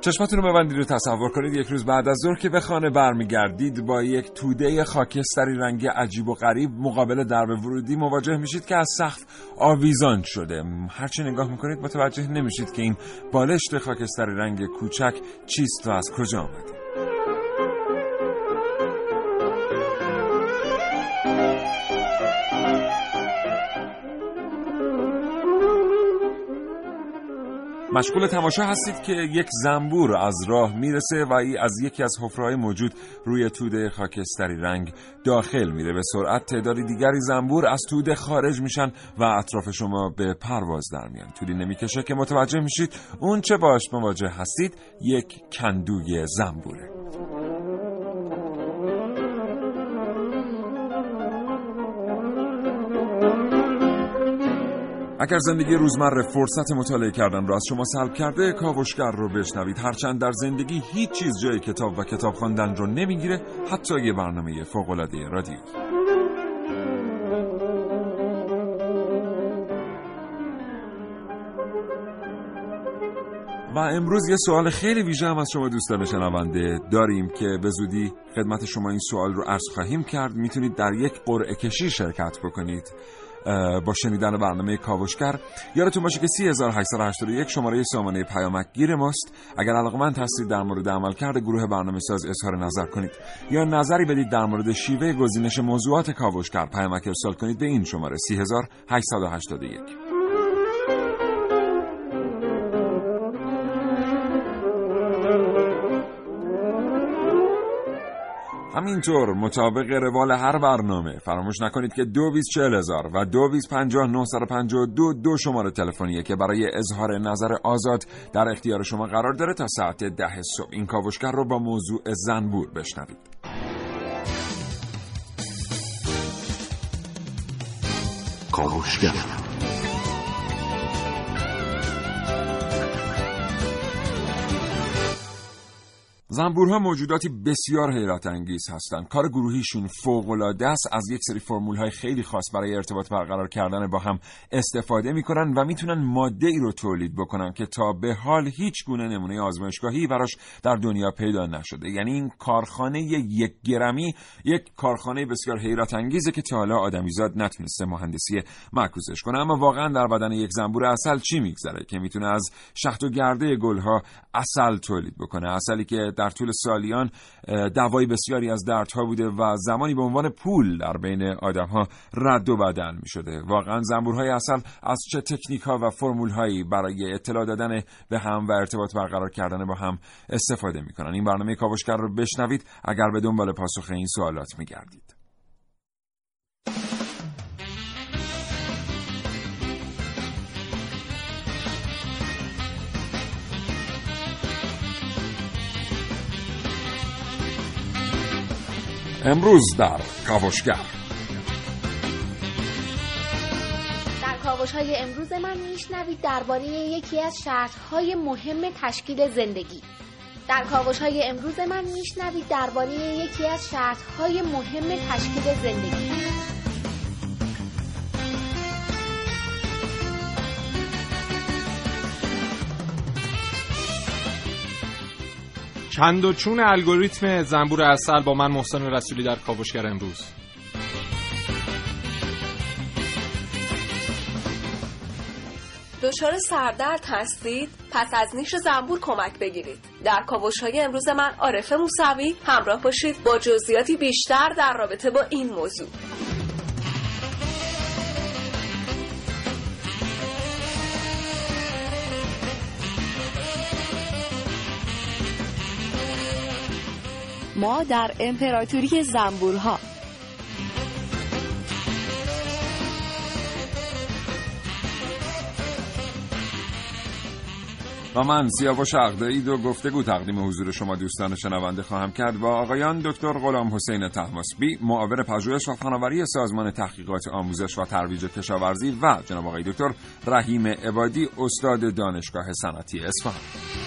چشمتون رو ببندید و تصور کنید یک روز بعد از ظهر که به خانه برمیگردید با یک توده خاکستری رنگ عجیب و غریب مقابل درب ورودی مواجه میشید که از سقف آویزان شده. هرچی نگاه می‌کنید متوجه نمیشید که این بالشت خاکستری رنگ کوچک چیست و از کجا آمده. مشغول تماشا هستید که یک زنبور از راه می‌رسه و ای از یکی از حفره‌های موجود روی توده خاکستری رنگ داخل میره. به سرعت تعدادی دیگری زنبور از توده خارج میشن و اطراف شما به پرواز در میان. طولی نمی‌کشه که متوجه میشید اون چه باش مواجه هستید. یک کندوی زنبوره. اگر زندگی روزمره فرصت مطالعه کردن را از شما سلب کرده کاوشگر رو بشنوید. هرچند در زندگی هیچ چیز جای کتاب و کتاب خواندن رو نمی‌گیره حتی یه برنامه فوق‌العاده رادیو. و امروز یه سوال خیلی ویژه هم از شما دوستان شنونده داریم که به زودی خدمت شما این سوال رو عرض خواهیم کرد. می‌تونید در یک قرعه کشی شرکت بکنید. با شنیدن برنامه کاوشگر یادتون باشه که 3881 شماره سامانه پیامک گیر ماست. اگر علاقمند هستید در مورد عملکرد گروه برنامه ساز اظهار نظر کنید. یا نظری بدید در مورد شیوه گزینش موضوعات کاوشگر. پیامک ارسال کنید به این شماره 3881 همینطور مطابق روال هر برنامه فراموش نکنید که دو بیز هزار و دو بیز پنجاه دو دو شماره تلفنیه که برای اظهار نظر آزاد در اختیار شما قرار داره تا ساعت ده صبح. این کاوشگر رو با موضوع زنبور بشنوید. کاوشگر. زنبورها موجوداتی بسیار حیرت انگیز هستند. کار گروهیشون فوق العاده است. از یک سری فرمول های خیلی خاص برای ارتباط برقرار کردن با هم استفاده می‌کنن و می‌تونن ماده ای رو تولید بکنن که تا به حال هیچ گونه نمونه آزمایشگاهی براش در دنیا پیدا نشده. یعنی این کارخانه یک گرمی یک کارخانه بسیار حیرت انگیزه که تا حالا آدمیزاد نتونسته مهندسی معکوسش کنه. اما واقعا در بدن یک زنبور اصل چی میگذره که می‌تونه از شخت و گرده گلها اصل تولید بکنه. اصلی که طول سالیان دوای بسیاری از دردها بوده و زمانی به عنوان پول در بین آدمها رد و بدل می شده واقعا زنبورهای اصل از چه تکنیک ها و فرمول هایی برای اطلاع دادن به هم و ارتباط برقرار کردن با هم استفاده می کنن این برنامه کاوشگر رو بشنوید. اگر به دنبال پاسخ این سوالات می گردید امروز در کاوشگر. در کاوش های امروز من میشنوید درباره یکی از شرطهای مهم تشکیل زندگی. در کاوش های امروز من میشنوید درباره یکی از شرطهای مهم تشکیل زندگی. چند و چون الگوریتم زنبور اصل با من محسن رسولی در کاوشگر امروز. دچار سردرد هستید؟ پس از نیش زنبور کمک بگیرید. در کاوش های امروز من عارف موسوی همراه باشید با جزئیاتی بیشتر در رابطه با این موضوع. ما در امپراتوری زنبورها. و من سیاوش عقدایی دو گفتگو تقدیم حضور شما دوستان شنونده خواهم کرد با آقایان دکتر غلام حسین تحماسبی معاون پژوهش و فناوری سازمان تحقیقات آموزش و ترویج کشاورزی و جناب آقای دکتر رحیم عبادی استاد دانشگاه صنعتی اصفهان.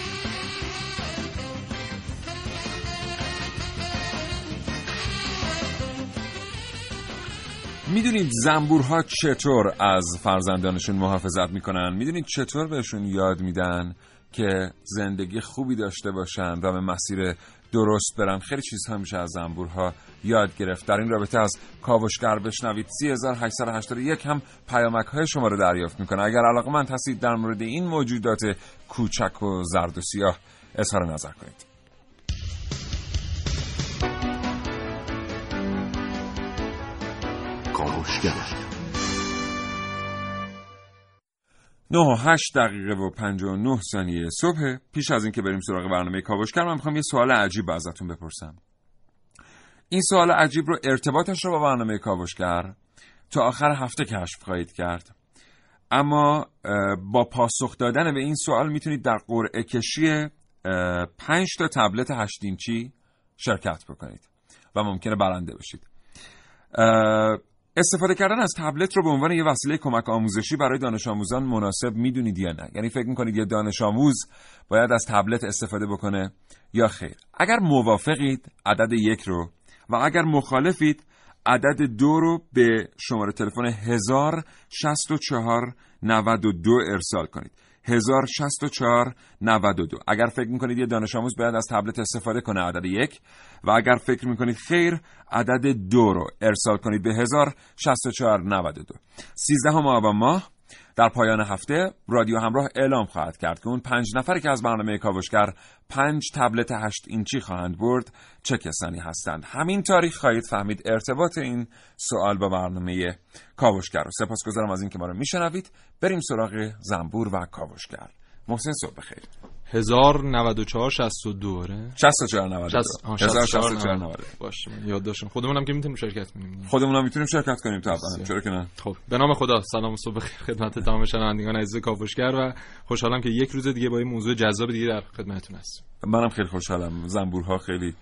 می‌دونید زنبورها چطور از فرزندانشون محافظت می‌کنن؟ می‌دونید چطور بهشون یاد میدن که زندگی خوبی داشته باشن و به مسیر درست برن؟ خیلی چیزها میشه از زنبورها یاد گرفت. در این رابطه از کاوشگر بشنوید. 3881 هم پیامک های شما رو دریافت می‌کنه. اگر علاقه من هستید در مورد این موجودات کوچک و زرد و سیاه اظهار نظر کنید. کاوشگر 9 و 8 دقیقه و 59 ثانیه صبح. پیش از اینکه بریم سراغ برنامه کاوشگر من می‌خوام یه سوال عجیب ازتون بپرسم. این سوال عجیب رو ارتباطش رو با برنامه کاوشگر تا آخر هفته کشف خواهید کرد. اما با پاسخ دادن به این سوال می‌تونید در قرعه کشی 5 تا تبلت 8 اینچی شرکت بکنید و ممکنه برنده بشید. استفاده کردن از تبلت رو به عنوان یه وسیله کمک آموزشی برای دانش آموزان مناسب می‌دونید یا نه؟ یعنی فکر می‌کنید یه دانش آموز باید از تبلت استفاده بکنه یا خیر؟ اگر موافقید عدد یک رو و اگر مخالفید عدد دو رو به شماره تلفن 1064 92 ارسال کنید. 1064 92 اگر فکر می‌کنید یه دانش آموز باید از تبلت استفاده کنه عدد یک و اگر فکر می‌کنید خیر عدد دو رو ارسال کنید به 1064 92 13 آبان ماه در پایان هفته رادیو همراه اعلام خواهد کرد که اون پنج نفری که از برنامه کاوشگر پنج تبلت هشت اینچی خواهند برد چه کسانی هستند؟ همین تاریخ خواهید فهمید ارتباط این سوال با برنامه کاوشگر رو. سپاسگزارم از اینکه ما رو میشنوید. بریم سراغ زنبور و کاوشگر. محسن صبح بخیر. 1094 62 64 92 1064 92 باشه یاد داشتم خودمونم که می‌تونیم شرکت کنیم. خودمونم می‌تونیم شرکت کنیم. طبعا. چرا که نه؟ خب به نام خدا. سلام و صبح بخیر خدمت تمام شنوندگان عزیز کاوشگر و خوشحالم که یک روز دیگه با این موضوع جذاب دیگه در خدمتتون هستم منم خیلی خوشحالم. زنبورها خیلی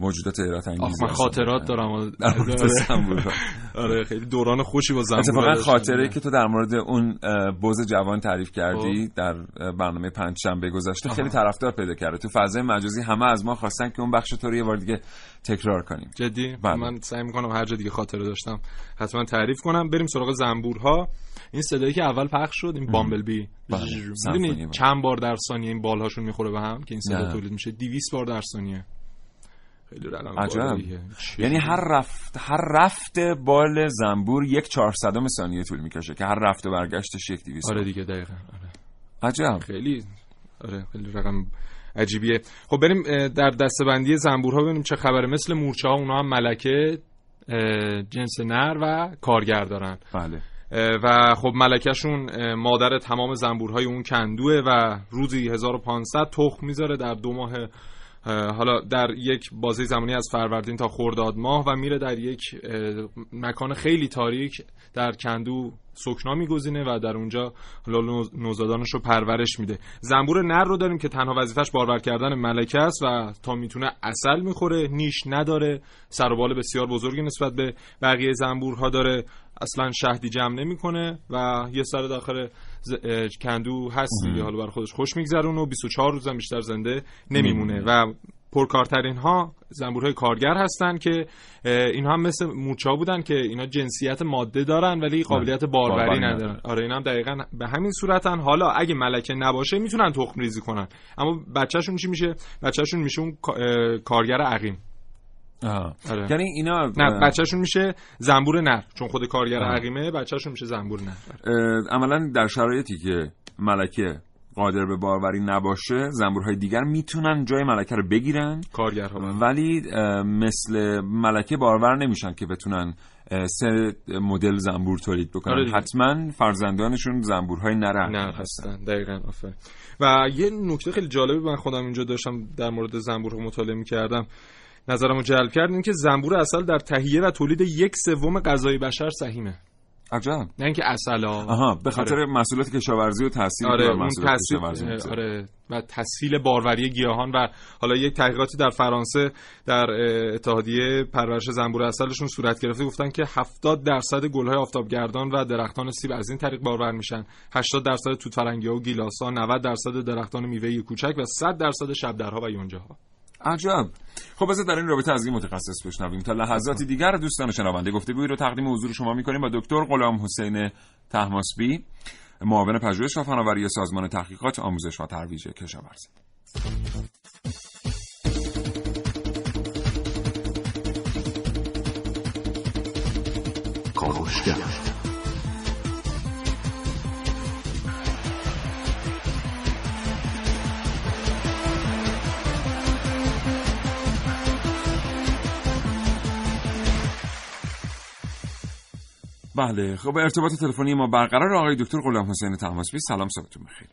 موجودات حیرت انگیز من خاطرات دارم. در مورد زنبورها آره خیلی دوران خوشی با زنبور اتفاقا خاطره که تو در مورد اون بز جوان تعریف کردی در برنامه پنج شنبه گذشته خیلی طرفدار پیدا کرده. تو فضای مجازی همه از ما خواستن که اون بخش تو رو یه بار دیگه تکرار کنیم. جدی؟ بله. من سعی می‌کنم هر جا دیگه خاطره داشتم حتما تعریف کنم. بریم سراغ زنبورها. این صدایی که اول پخش شد این بامبل بی. می‌دونی چند بار در ثانیه این بالهاشون می‌خوره به هم که این صدا تولید میشه؟ 200 بار در ثانیه. خیلی رقم عجب. یعنی هر رفت هر رفت بال زنبور یک چهارصدم ثانیه طول می‌کشه که هر رفت و برگشتش یک دیویست آره دیگه دقیقا آره. عجب. خیلی آره خیلی رقم عجیبیه. خب بریم در دستبندی زنبورها ببینیم چه خبره. مثل مورچه ها اونا هم ملکه جنس نر و کارگر دارن. بله. و خب ملکهشون مادر تمام زنبورهای اون کندوه و روزی 1500 تخم می‌ذاره در دو ماه حالا در یک بازه زمانی از فروردین تا خرداد ماه و میره در یک مکان خیلی تاریک در کندو سکنا میگزینه و در اونجا نوزادانش رو پرورش میده. زنبور نر رو داریم که تنها وظیفش بارور کردن ملکه است و تا می‌تونه اصل می‌خوره نیش نداره سر و بال بسیار بزرگی نسبت به بقیه زنبورها داره. اصلا شهدی جمع نمی‌کنه و یه سر داخل کندو هست دیگه. حالا بر خودش خوش میگذرون و 24 روز هم بیشتر زنده نمیمونه و پرکارترین ها زنبورهای کارگر هستن که اینها هم مثل مورچه بودن که اینا جنسیت ماده دارن ولی قابلیت باروری ندارن. آره اینا هم دقیقا به همین صورتن. حالا اگه ملکه نباشه می‌تونن تخم ریزی کنن. اما بچهشون چی میشه؟ بچهشون میشه اون کارگر عقیم. آره. یعنی اینا نه بچهشون میشه زنبور نر چون خود کارگر عقیمه بچهشون میشه زنبور نر عملا در شرایطی که ملکه قادر به باروری نباشه زنبورهای دیگر می‌تونن جای ملکه رو بگیرن. کارگرها ولی مثل ملکه بارور نمیشن که بتونن سه مدل زنبور تولید بکنن. آره. حتما فرزندانشون زنبورهای نر نه هستن. دقیقا آفر و یه نکته خیلی جالبی من خودم اینجا داشتم در مورد زنبور رو مطالعه می‌کردم. نظرمو جلب کرد این که زنبور اصل در تهیه و تولید یک سوم غذای بشر سهیمه. عجب. نه اینکه اصل ها آها به خاطر محصولات کشاورزی و تاثیر آره اون می‌گذاره. آره و تسهیل باروری گیاهان و حالا یک تحقیقاتی در فرانسه در اتحادیه پرورش زنبور اصلشون صورت گرفته. گفتن که 70 درصد گلهای آفتابگردان و درختان سیب از این طریق بارور میشن. 80 درصد توت فرنگی و گیلاسا 90 درصد درختان میوه کوچک و 100 درصد شبدرها و یونجاها عجب. خب بذار در این رابطه از این متخصص بشنویم. تا لحظاتی دیگر دوستان شنونده گفتگویی رو تقدیم حضور شما می‌کنیم با دکتر غلام حسین تحماسبی معاون پژوهش و فناوری سازمان تحقیقات آموزش و ترویج کشاورزی. کاوشگر. بله. خب ارتباط تلفنی ما برقرار آقای دکتر غلام حسین تحماسبی سلام صبحتون بخیر.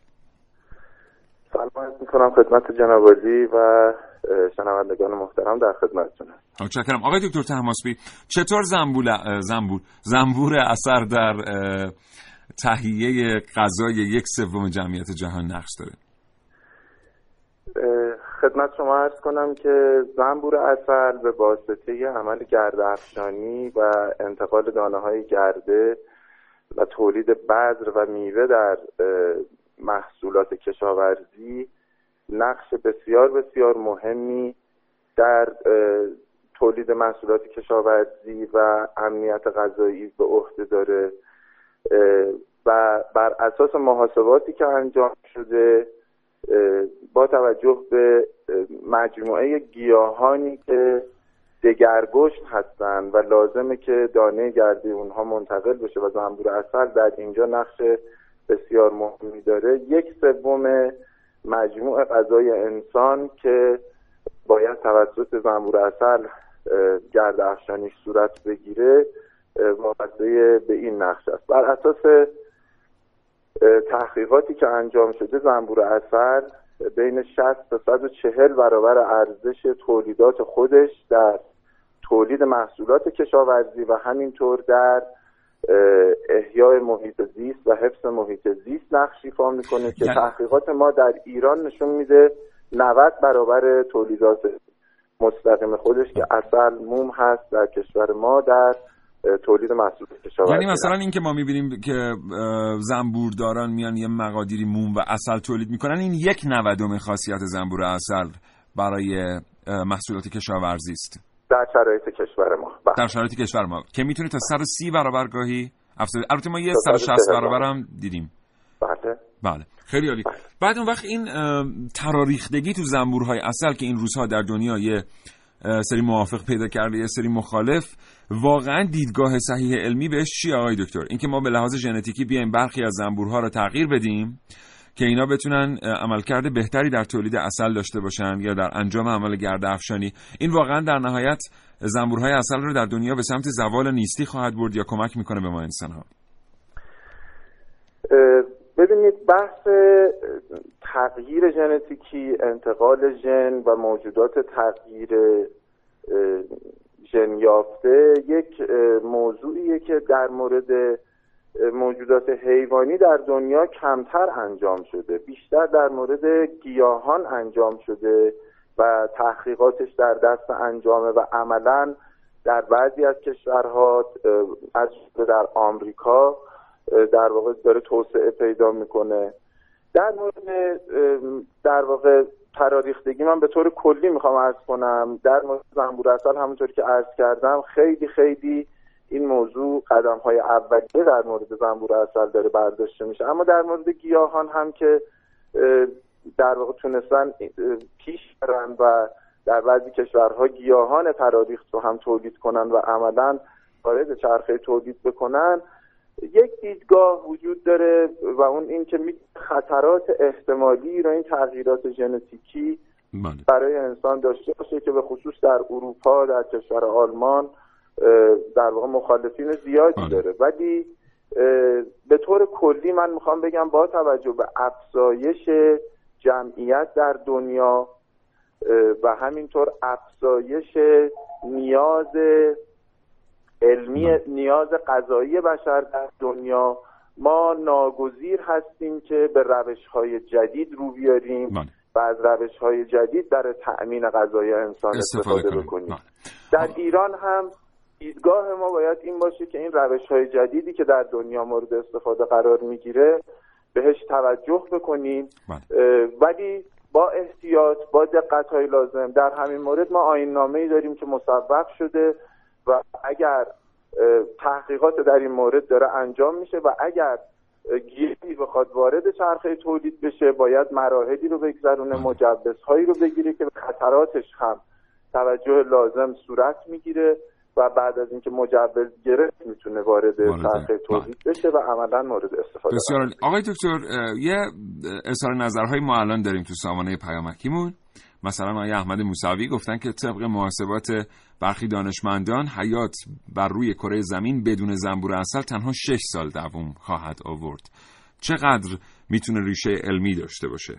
سلام عرض می‌کنم خدمت جناب و شنوندگان محترم در خدمتتونم متشکرم. آقای دکتر تحماسبی چطور زنبول اه، زنبور زنبور اثر در تهیه غذای یک سوم جمعیت جهان نقش داره؟ خدمت شما عرض کنم که زنبور اصل به واسطه عمل گرده افشانی و انتقال دانه های گرده و تولید بذر و میوه در محصولات کشاورزی نقش بسیار بسیار مهمی در تولید محصولات کشاورزی و امنیت غذایی به عهده داره و بر اساس محاسباتی که انجام شده با توجه به مجموعه گیاهانی که دگرگشت هستند و لازمه که دانه گردی اونها منتقل بشه و زنبور اصل در اینجا نقش بسیار مهمی داره. یک سوم مجموع غذای انسان که باید توسط زنبور اصل گرد افشانیش صورت بگیره وابسته به این نقش است. بر اساس تحقیقاتی که انجام شده زنبور اثر بین 60 تا 140 برابر ارزش تولیدات خودش در تولید محصولات کشاورزی و همینطور در احیای محیط زیست و حفظ محیط زیست نقش ایفا می‌کنه که یعنی- تحقیقات ما در ایران نشون میده 90 برابر تولیدات مستقیم خودش که اصل موم هست در کشور ما در تولید محصولات کشاورزی یعنی مثلا این که ما می‌بینیم که زنبورداران میان یه مقادیری موم و اصل تولید می‌کنن این یک نودم خاصیت زنبور اصل برای محصولات کشاورزی است. در شرایط کشور ما. بله. در شرایط کشور ما. که می‌تونه تا 130 برابر گاهی افزایش البته ما یه 160 140 برابر. هم دیدیم. بله. بله. خیلی عالی. بعد اون وقت این اه، تراریختگی تو زنبورهای اصل که این روزها در دنیا یه سری موافق پیدا کرده یه سری مخالف واقعا دیدگاه صحیح علمی بهش چیه آقای دکتر؟ اینکه ما به لحاظ ژنتیکی بیایم برخی از زنبورها رو تغییر بدیم که اینا بتونن عملکرد بهتری در تولید اصل داشته باشن یا در انجام عمل گرد افشانی. این واقعا در نهایت زنبورهای اصل رو در دنیا به سمت زوال نیستی خواهد برد یا کمک می‌کنه به ما انسان ها ببینید بحث تغییر ژنتیکی انتقال ژن و موجودات تغییر ژن یافته یک موضوعیه که در مورد موجودات حیوانی در دنیا کمتر انجام شده. بیشتر در مورد گیاهان انجام شده و تحقیقاتش در دست انجامه و عملا در بعضی از کشورها از در آمریکا در واقع داره توسعه پیدا می‌کنه. در مورد در واقع تراریختگی من به طور کلی می‌خوام عرض کنم. در مورد زنبور اصل همونطور که عرض کردم خیلی خیلی این موضوع قدم های اولیه در مورد زنبور اصل داره برداشته میشه. اما در مورد گیاهان هم که در واقع تونستن پیش برن و در بعضی کشورها گیاهان تراریخت رو هم تولید کنن و عملا وارد چرخه تولید بکنن یک دیدگاه وجود داره و اون این که خطرات احتمالی را این تغییرات ژنتیکی بله. برای انسان داشته باشه که به خصوص در اروپا در کشور آلمان در واقع مخالفین زیادی بله. داره ولی به طور کلی من می‌خوام بگم با توجه به افزایش جمعیت در دنیا و همینطور افزایش نیاز علمی نیاز غذایی بشر در دنیا ما ناگزیر هستیم که به روش های جدید رو بیاریم بله. و از روش های جدید در تأمین غذای انسان استفاده استفاده کنیم. بکنیم بله. در ایران هم دیدگاه ما باید این باشه که این روش های جدیدی که در دنیا مورد استفاده قرار می‌گیره بهش توجه بکنیم بله. ولی با احتیاط با دقت های لازم در همین مورد ما آین نامه داریم که مصوب شده و اگر تحقیقات در این مورد داره انجام میشه و اگر گیاهی بخواد وارد چرخه تولید بشه باید مراحلی رو بگذرونه. مجوزهایی رو بگیره که به خطراتش هم توجه لازم صورت می‌گیره و بعد از اینکه مجوز گرفت می‌تونه وارد. چرخه تولید بشه و عملا مورد استفاده بسیار. آقای دکتر یه اظهار نظرهای ما الان داریم تو سامانه پیامکیمون مثلا آقای احمد موسوی گفتن که طبق محاسبات برخی دانشمندان حیات بر روی کره زمین بدون زنبور اصل تنها 6 سال دوام خواهد آورد. چقدر می‌تونه ریشه علمی داشته باشه؟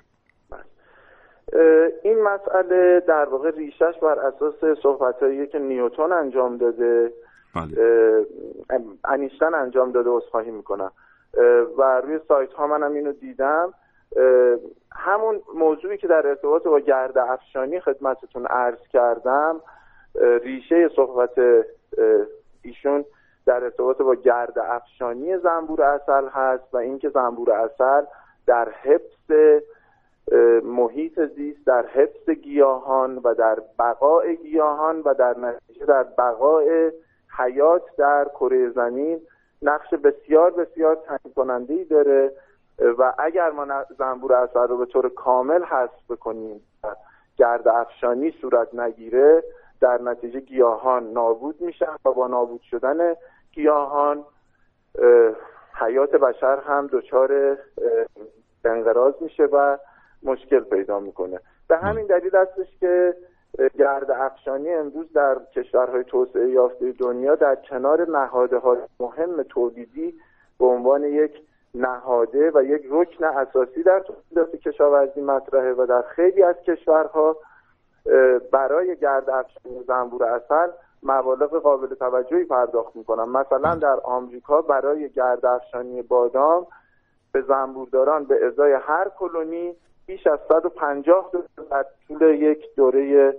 این مسئله در واقع ریشش بر اساس صحبتهایی که نیوتون انجام داده. بله. انیشتن انجام داده عذرخواهی می‌کنم. و روی سایت ها منم اینو دیدم. همون موضوعی که در ارتباط با گرد افشانی خدمتتون عرض کردم ریشه صحبت ایشون در ارتباط با گرد افشانی زنبور اصل هست و اینکه زنبور اصل در حفظ محیط زیست در حفظ گیاهان و در بقای گیاهان و در نتیجه در بقای حیات در کره زمین نقش بسیار بسیار تعیین کننده ای داره. و اگر ما زنبور اثر رو به طور کامل حذف بکنیم و گرد افشانی صورت نگیره در نتیجه گیاهان نابود میشن و با نابود شدن گیاهان اه، حیات بشر هم دچار انقراض میشه و مشکل پیدا می‌کنه. به همین دلیل هستش که گرد افشانی امروز در کشورهای توسعه یافته دنیا در کنار نهاده های مهم تولیدی به عنوان یک نهاده و یک رکن اساسی در تولیدات کشاورزی مطرحه و در خیلی از کشورها برای گرد افشانی زنبور اصل مبالغ قابل توجهی پرداخت می‌کنن. مثلا در آمریکا برای گرد افشانی بادام به زنبورداران به ازای هر کلونی بیش از 150 دلار در طول یک دوره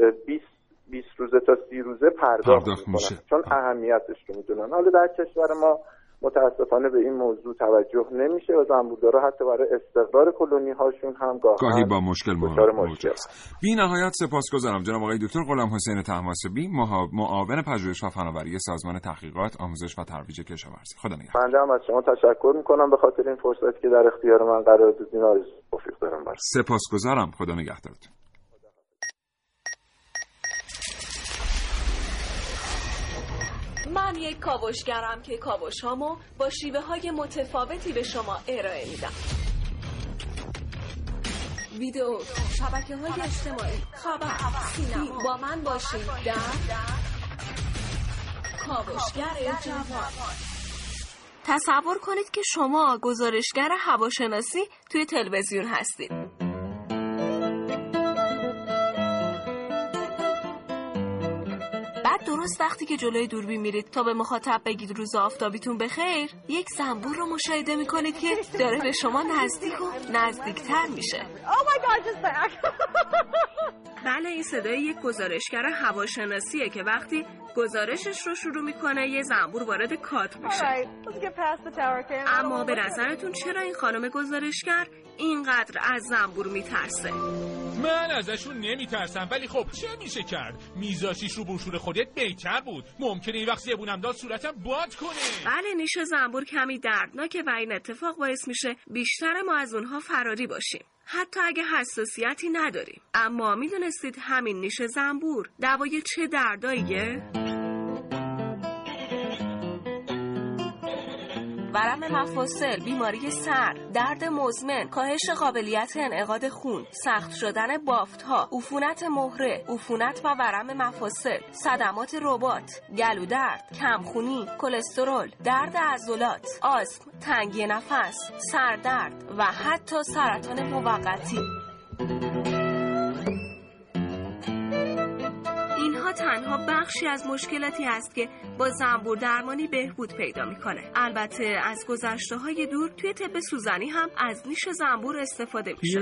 اه، 20 20 روزه تا 30 روزه پرداخت, پرداخت می‌کنن. میشه. چون اهمیتش رو می‌دونن. حالا در کشور ما متاسفانه به این موضوع توجه نمیشه و زنبوردارا حتی برای استقرار کلونی هاشون هم گاهی با مشکل مواجه است بی نهایت سپاسگزارم جناب آقای دکتر غلام حسین طهماسبی محا- معاون پژوهش و فناوری سازمان تحقیقات آموزش و ترویج کشاورزی. خدا نگهدار. بنده هم از شما تشکر می‌کنم به خاطر این فرصتی که در اختیار من قرار دادین. آرزو توفیق دارم. سپاسگزارم. خدا نگهدارتون. من یک کاوشگرم که کاوش هامو با شیوه های متفاوتی به شما ارائه میدم. ویدیو شبکه های اجتماعی خبر سینما. با من باشید در کاوشگر جوان. تصور کنید که شما گزارشگر هواشناسی توی تلویزیون هستید. درست وقتی که جلوی دوربین میرید تا به مخاطب بگید روز آفتابیتون بخیر یک زنبور رو مشاهده می‌کنید که داره به شما نزدیک و نزدیکتر میشه. بله این صدای یک گزارشگر هواشناسیه که وقتی گزارشش رو شروع می‌کنه یه زنبور وارد کادر میشه. اما به نظرتون چرا این خانم گزارشگر اینقدر از زنبور میترسه؟ من ازشون نمیترسم ولی خب چه میشه کرد؟ میذاشیش رو بروشور خودت بهتر بود. ممکنه این وقت زبونم داد صورتم باد کنه. بله نیش زنبور کمی دردناکه و این اتفاق باعث میشه بیشتر ما از اونها فراری باشیم. حتی اگه حساسیتی نداریم. اما می‌دونستید همین نیش زنبور دوای چه درداییه؟ ورم مفاصل بیماری سر درد مزمن کاهش قابلیت انعقاد خون سخت شدن بافت ها عفونت مهره عفونت و ورم مفاصل صدمات ربات گلو درد کمخونی کلسترول درد عضلات آسم تنگی نفس سردرد و حتی سرطان موقتی. تنها بخشی از مشکلاتی است که با زنبور درمانی بهبود پیدا می‌کنه. البته از گذشته های دور توی طب سوزنی هم از نیش زنبور استفاده میشه.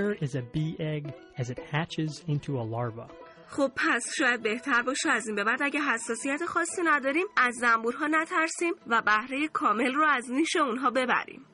خب پس شاید بهتر باشه از این به بعد اگه حساسیت خاصی نداریم از زنبورها نترسیم و بهره کامل رو از نیش اونها ببریم.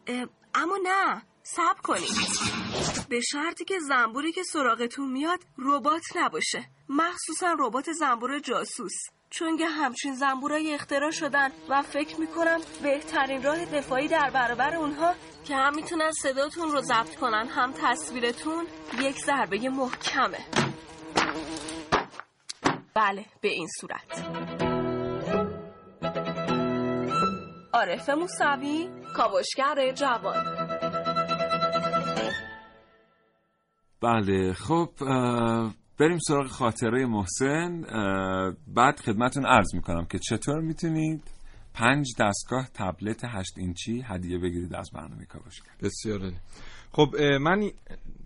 اما نه. صبر کنید به شرطی که زنبوری که سراغتون میاد ربات نباشه. مخصوصا ربات زنبور جاسوس. چون که همچین زنبورایی اختراع شدن و فکر می‌کنم بهترین راه دفاعی در برابر اونها که هم می‌تونن صداتون رو ضبط کنن هم تصویرتون یک ضربه محکمه. بله به این صورت. عارف موسوی کاوشگر جوان. بله. خب بریم سراغ خاطره محسن. بعد خدمتون عرض می‌کنم که چطور می‌تونید پنج دستگاه تبلت هشت اینچی هدیه بگیرید از برنامه کاوشگر بسیار. خب من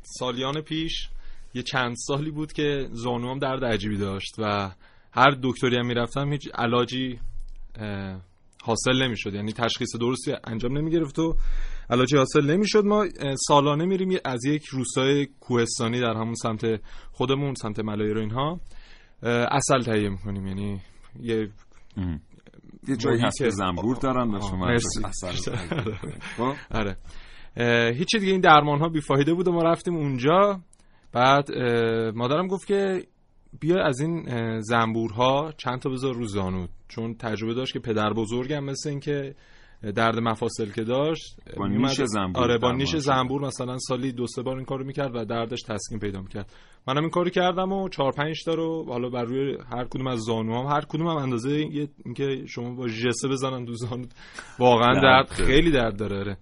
سالیان پیش یه چند سالی بود که زانوام درد عجیبی داشت و هر دکتری هم می‌رفتم هیچ علاجی حاصل نمی‌شد. یعنی تشخیص درستی انجام نمی‌گرفت و علاجی حاصل نمی‌شد ما سالانه میریم از یک روستای کوهستانی در همون سمت خودمون سمت ملایر و اینها اصل تهیه می‌کنیم. یعنی یه یه جایی هست که زنبور دارن و شما مرسی. اصل خب؟ آره. اه، هیچی دیگه این درمان ها بیفایده بود و ما رفتیم اونجا. بعد مادرم گفت که بیا از این زنبورها چند تا بذار رو زانود چون تجربه داشت که پدر بزرگم مثل این که درد مفاصل که داشت با نیش زنبور آره با نیش. زنبور مثلا سالی دو سه بار این کارو می‌کرد و دردش تسکین پیدا می‌کرد منم این کارو کردم و چهار پنج تا رو حالا بر روی هر کدوم از زانوام هر کدوم هم اندازه اینکه شما با جسه بزنن دو زانو واقعا درد. خیلی درد داره آره.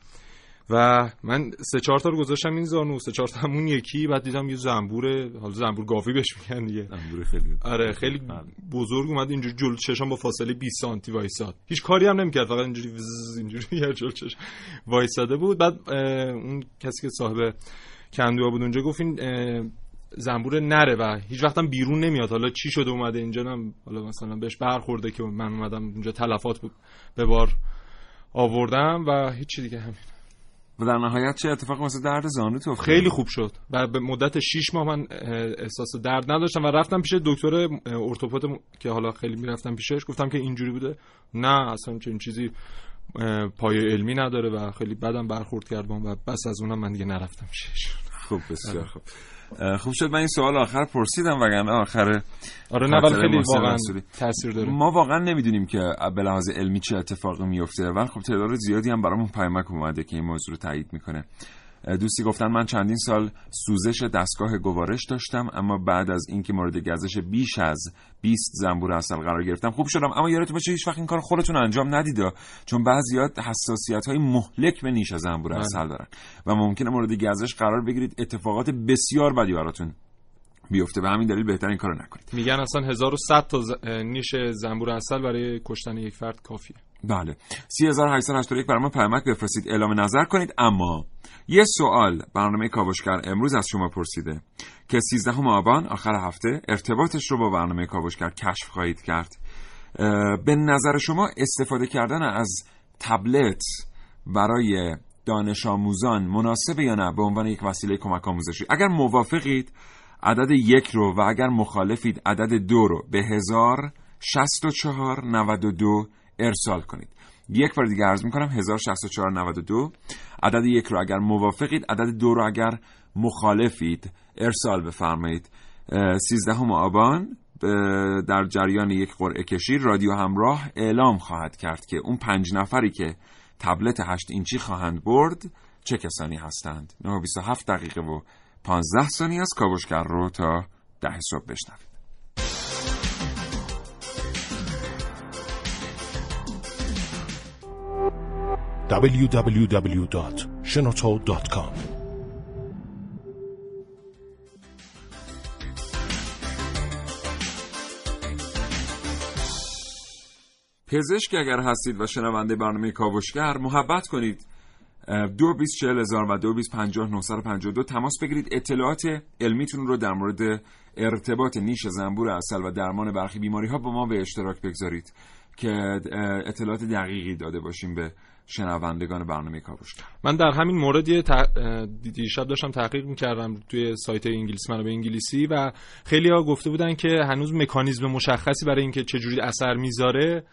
و من سه چهار تا رو گذاشتم این زانو سه چهار تا همون یکی بعد دیدم یه زنبوره حالا زنبور گافی بهش میگن دیگه. زنبور خیلی آره خیلی بزرگ اومد اینجوری جلو چشم با فاصله 20 سانتی وایساد. هیچ کاری هم نمی‌کرد فقط اینجوری اینجوری یه جلو چشم وایساده بود. بعد اون کسی که صاحب کندوها بود اونجا گفت این زنبور نره و هیچ وقتم بیرون نمیاد. حالا چی شده اومده اینجا؟ هم حالا مثلا بهش برخورده که من اومدم اونجا تلفات بود به بار آوردم و هیچی دیگه همین و در نهایت چه اتفاق مثل درد زانو تو؟ خیلی خوب شد. و به مدت 6 ماه من احساس درد نداشتم و رفتم پیش دکتر ارتوپد که حالا خیلی می‌رفتم پیشش گفتم که اینجوری بوده. نه اصلا چنین چیزی اه، پایه علمی نداره و خیلی بدم برخورد کرد با اون و بس از اونم من دیگه نرفتم پیشش. خوب بسیار خوب. خوب شد من این سوال آخر پرسیدم وگرنه آخر آره نه ولی خیلی واقعا. تاثیر داره ما واقعا نمی‌دونیم که به لحاظ علمی چه اتفاقی میفته ولی خب تعداد زیادی هم برامون پیامک اومده که این موضوع رو تایید می‌کنه دوستی گفتن من چندین سال سوزش دستگاه گوارش داشتم اما بعد از اینکه مورد گزش بیش از 20 زنبور اصل قرار گرفتم خوب شدم. اما یادتون باشه هیچ وقت این کار خودتون انجام ندید چون بعضیات حساسیت های مهلک به نیش زنبور اصل دارن و ممکنه مورد گزش قرار بگیرید. اتفاقات بسیار بدی براتون بیفته به همین دلیل بهتر این کارو نکنید. میگن اصلا 1100 تا ز- نیش زنبور اصل برای کشتن یک فرد کافیه. بله. 3881 برای ما پیامک بفرستید. اعلام نظر کنید. اما یه سوال برنامه کاوشگر امروز از شما پرسیده که 13 آبان آخر هفته ارتباطش رو با برنامه کاوشگر کشف خواهید کرد. به نظر شما استفاده کردن از تبلت برای دانش آموزان مناسبه یا نه؟ به عنوان یک وسیله کمک آموزشی. اگر موافقید عدد یک رو و اگر مخالفید عدد دو رو به هزار شست و چهار نود و دو ارسال کنید. یک بار دیگه عرض می‌کنم 106492 عدد یک رو اگر موافقید عدد دو رو اگر مخالفید. ارسال بفرمایید. اه، 13 آبان در جریان یک قرعه کشی رادیو همراه اعلام خواهد کرد که اون پنج نفری که تبلت 8 اینچی خواهند برد چه کسانی هستند؟ 927 دقیقه و 15 ثانیه از کاوشگر رو تا ده صبح بشنوید www.shenoto.com پزشک اگر هستید و شنونده برنامه کاوشگر محبت کنید. دو بیس هزار و دو بیس پنجاه دو. تماس بگیرید. اطلاعات علمیتون رو در مورد ارتباط نیش زنبور اصل و درمان برخی بیماری ها با ما به اشتراک بگذارید که اطلاعات دقیقی داده باشیم به شنوندگان برنامه کاوشگر من در همین مورد یه دیشب داشتم تحقیق می‌کردم توی سایت انگلیسی به انگلیسی و خیلی ها گفته بودن که هنوز مکانیزم مشخصی برای اینکه چجوری اثر می‌ذاره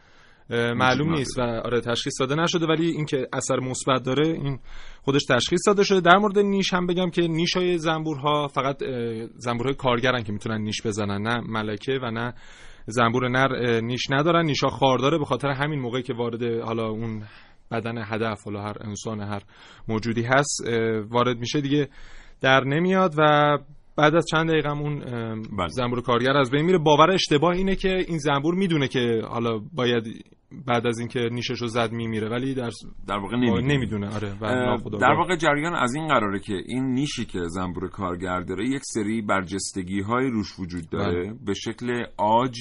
معلوم نیست و آره تشخیص داده نشده ولی اینکه اثر مثبت داره این خودش تشخیص داده شده. در مورد نیش هم بگم که نیش های زنبورها فقط زنبورهای کارگرن که می‌تونن نیش بزنن نه ملکه و نه زنبور نر نیش ندارن. نیشا خارداره به خاطر همین موقعی که وارد حالا اون بدن هدف حالا هر انسان هر موجودی هست وارد میشه دیگه در نمیاد و بعد از چند دقیقه اون بله. زنبور کارگر از بین میره باور اشتباه اینه که این زنبور می‌دونه که حالا باید بعد از اینکه نیشش رو زد میمیره ولی در در واقع نمی‌دونه, نمی‌دونه. آره در واقع جریان از این قراره که این نیشی که زنبور کارگر داره یک سری برجستگی های روش وجود داره بله. به شکل آج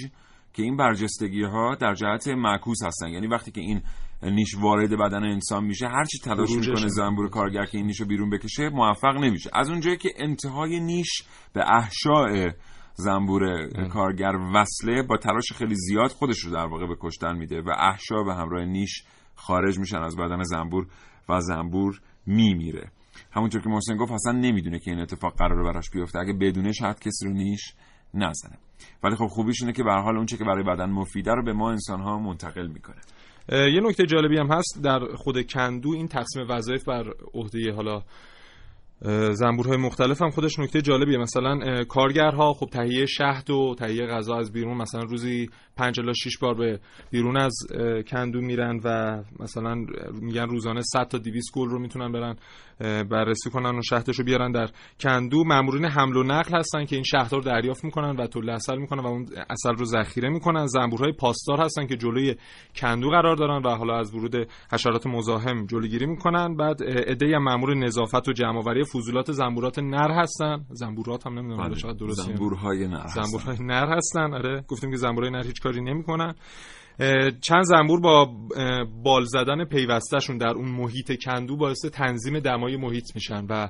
که این برجستگی ها در جهت معکوس هستن یعنی وقتی که این نیش وارد بدن انسان میشه هر چی تلاش می‌کنه زنبور کارگر که این نیشو بیرون بکشه موفق نمیشه. از اونجایی که انتهای نیش به احشاء زنبور کارگر وصله با تلاش خیلی زیاد خودش رو در واقع به کشتن میده و احشا به همراه نیش خارج میشن از بدن زنبور و زنبور میمیره. همونطور که محسن گفت اصلا نمی‌دونه که این اتفاق قراره براش بیفته. اگه بدونه شاید کسی رو نیش نزنه. ولی خب خوبیش اینه که به حال اونچه که برای بدن مفیده رو به ما انسان ها منتقل می‌کنه. یه نکته جالبی هم هست در خود کندو این تقسیم وظایف بر عهده حالا زنبورهای مختلف هم خودش نکته جالبیه. مثلا کارگرها خب تهیه شهد و تهیه غذا از بیرون مثلا روزی 5 الی 6 بار به بیرون از کندو میرن و مثلا میگن روزانه 100 تا 200 گل رو می‌تونن برن. بررسی کنن و شهدش رو بیارن در کندو. مامورین حمل و نقل هستن که این شهدها رو دریافت می‌کنن و تولید اصل می‌کنن و اون اصل رو ذخیره می‌کنن. زنبورهای پاسدار هستن که جلوی کندو قرار دارن و حالا از ورود حشرات مزاحم جلوگیری می‌کنن. بعد ایده مامور نظافت و جمعآوری فضولات زنبورات نر هستن. زنبورات هم نمی‌دونم بله. شاید درست زنبورهای نر زنبورهای نر هستن. آره. گفتیم که زنبورهای نر هیچ کاری نمی‌کنن. چند زنبور با بال زدن پیوستهشون در اون محیط کندو باعث تنظیم دمای محیط میشن و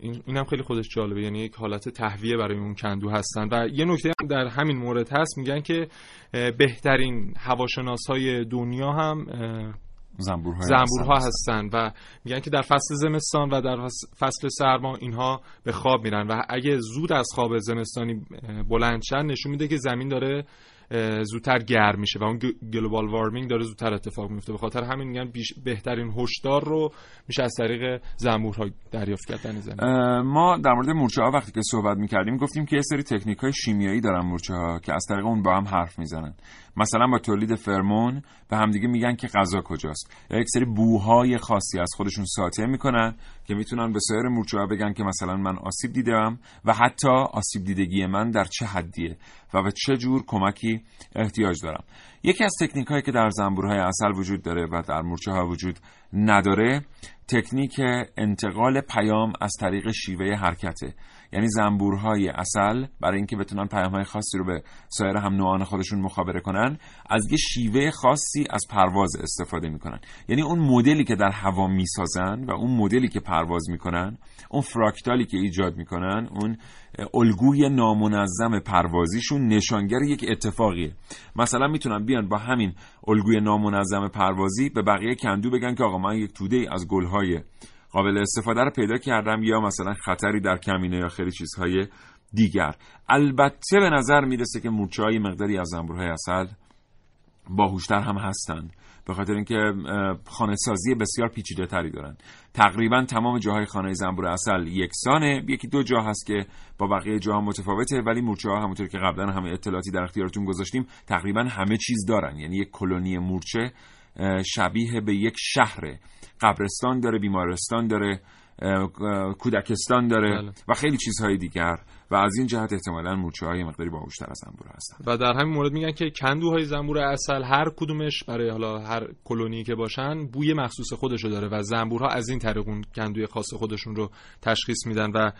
این هم خیلی خودش جالبه. یعنی یک حالت تهویه برای اون کندو هستن. و یه نکته هم در همین مورد هست. میگن که بهترین هواشناس های دنیا هم زنبورها زنبورها هستن. و میگن که در فصل زمستان و در فصل سرما اینها به خواب میرن. و اگه زود از خواب زمستانی بلند شن نشون میده که زمین داره زودتر گرم میشه و اون گلوبال وارمینگ داره زودتر اتفاق میفته. به خاطر همین میگن بهترین هشدار رو میشه از طریق زنبورها دریافت کردن زمین. ما در مورد مورچه ها وقتی که صحبت می‌کردیم گفتیم که یه سری تکنیک های شیمیایی دارن مورچه ها که از طریق اون با هم حرف می‌زنن. مثلا با تولید فرمون به همدیگه میگن که غذا کجاست. یا یک سری بوهای خاصی از خودشون ساطع می‌کنن که می‌تونن به سایر مورچه ها بگن که مثلا من آسیب دیدم و حتی آسیب دیدگی من در چه حدیه و به چه جور کمکی احتیاج دارم. یکی از تکنیک هایی که در زنبورهای اصل وجود داره و در مورچه ها وجود نداره تکنیک انتقال پیام از طریق شیوه حرکته. یعنی زنبورهای اصل برای اینکه بتونن پیامهای خاصی رو به سایر هم نوعان خودشون مخابره کنن از یه شیوه خاصی از پرواز استفاده می‌کنن. یعنی اون مدلی که در هوا می‌سازن و اون مدلی که پرواز می‌کنن اون فراکتالی که ایجاد می‌کنن اون الگوی نامنظم پروازیشون نشانگر یک اتفاقیه. مثلا می‌تونن بیان با همین الگوی نامنظم پروازی به بقیه کندو بگن که آقا من یک توده از گلهای قابل استفاده رو پیدا کردم یا مثلا خطری در کمینه یا خیلی چیزهای دیگر. البته به نظر می‌رسه که مورچه های مقداری از زنبورهای اصل باهوشتر هم هستند. به خاطر اینکه خانه سازی بسیار پیچیده تری دارن. تقریبا تمام جاهای خانه زنبور اصل یکسانه. یکی دو جا هست که با بقیه جاها متفاوته ولی مورچه ها همونطور که قبلا همه اطلاعاتی در اختیارتون گذاشتیم تقریبا همه چیز دارن. یعنی یک کلونی مورچه شبیه به یک شهر قبرستان داره بیمارستان داره کودکستان داره بله. و خیلی چیزهای دیگر و از این جهت احتمالا مورچه های مقداری باهوشتر از زنبور هستن و در همین مورد میگن که کندوهای زنبور اصل هر کدومش برای حالا هر کلونی که باشن بوی مخصوص خودشو داره و زنبورها از این طریق اون کندوی خاص خودشون رو تشخیص میدن و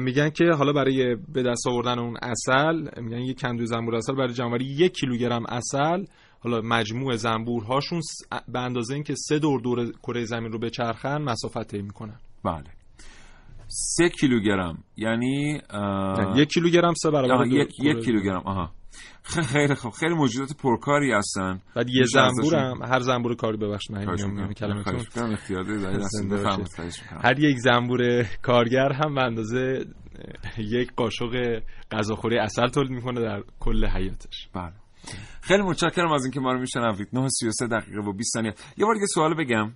میگن که حالا برای به دست آوردن اون اصل میگن یک کندوی زنبور اصل برای جمعآوری یک کیلوگرم اصل حالا مجموع زنبورهاشون به اندازه اینکه سه دور دور کره زمین رو بچرخن مسافت طی می‌کنن. بله. سه کیلوگرم یعنی یک کیلوگرم سه برابر یک یک کیلوگرم آها. خیلی خوب. خیلی موجودات پرکاری هستن. بعد یه زنبور هم هر زنبور کاری ببخش من میگم کلمتون هر یک زنبور کارگر هم به اندازه یک قاشق غذاخوری اصل تولید می‌کنه در کل حیاتش. بله. خیلی متشکرم از اینکه ما رو میشنوید. 9:33 دقیقه و 20 ثانیه. یه بار دیگه سوال بگم.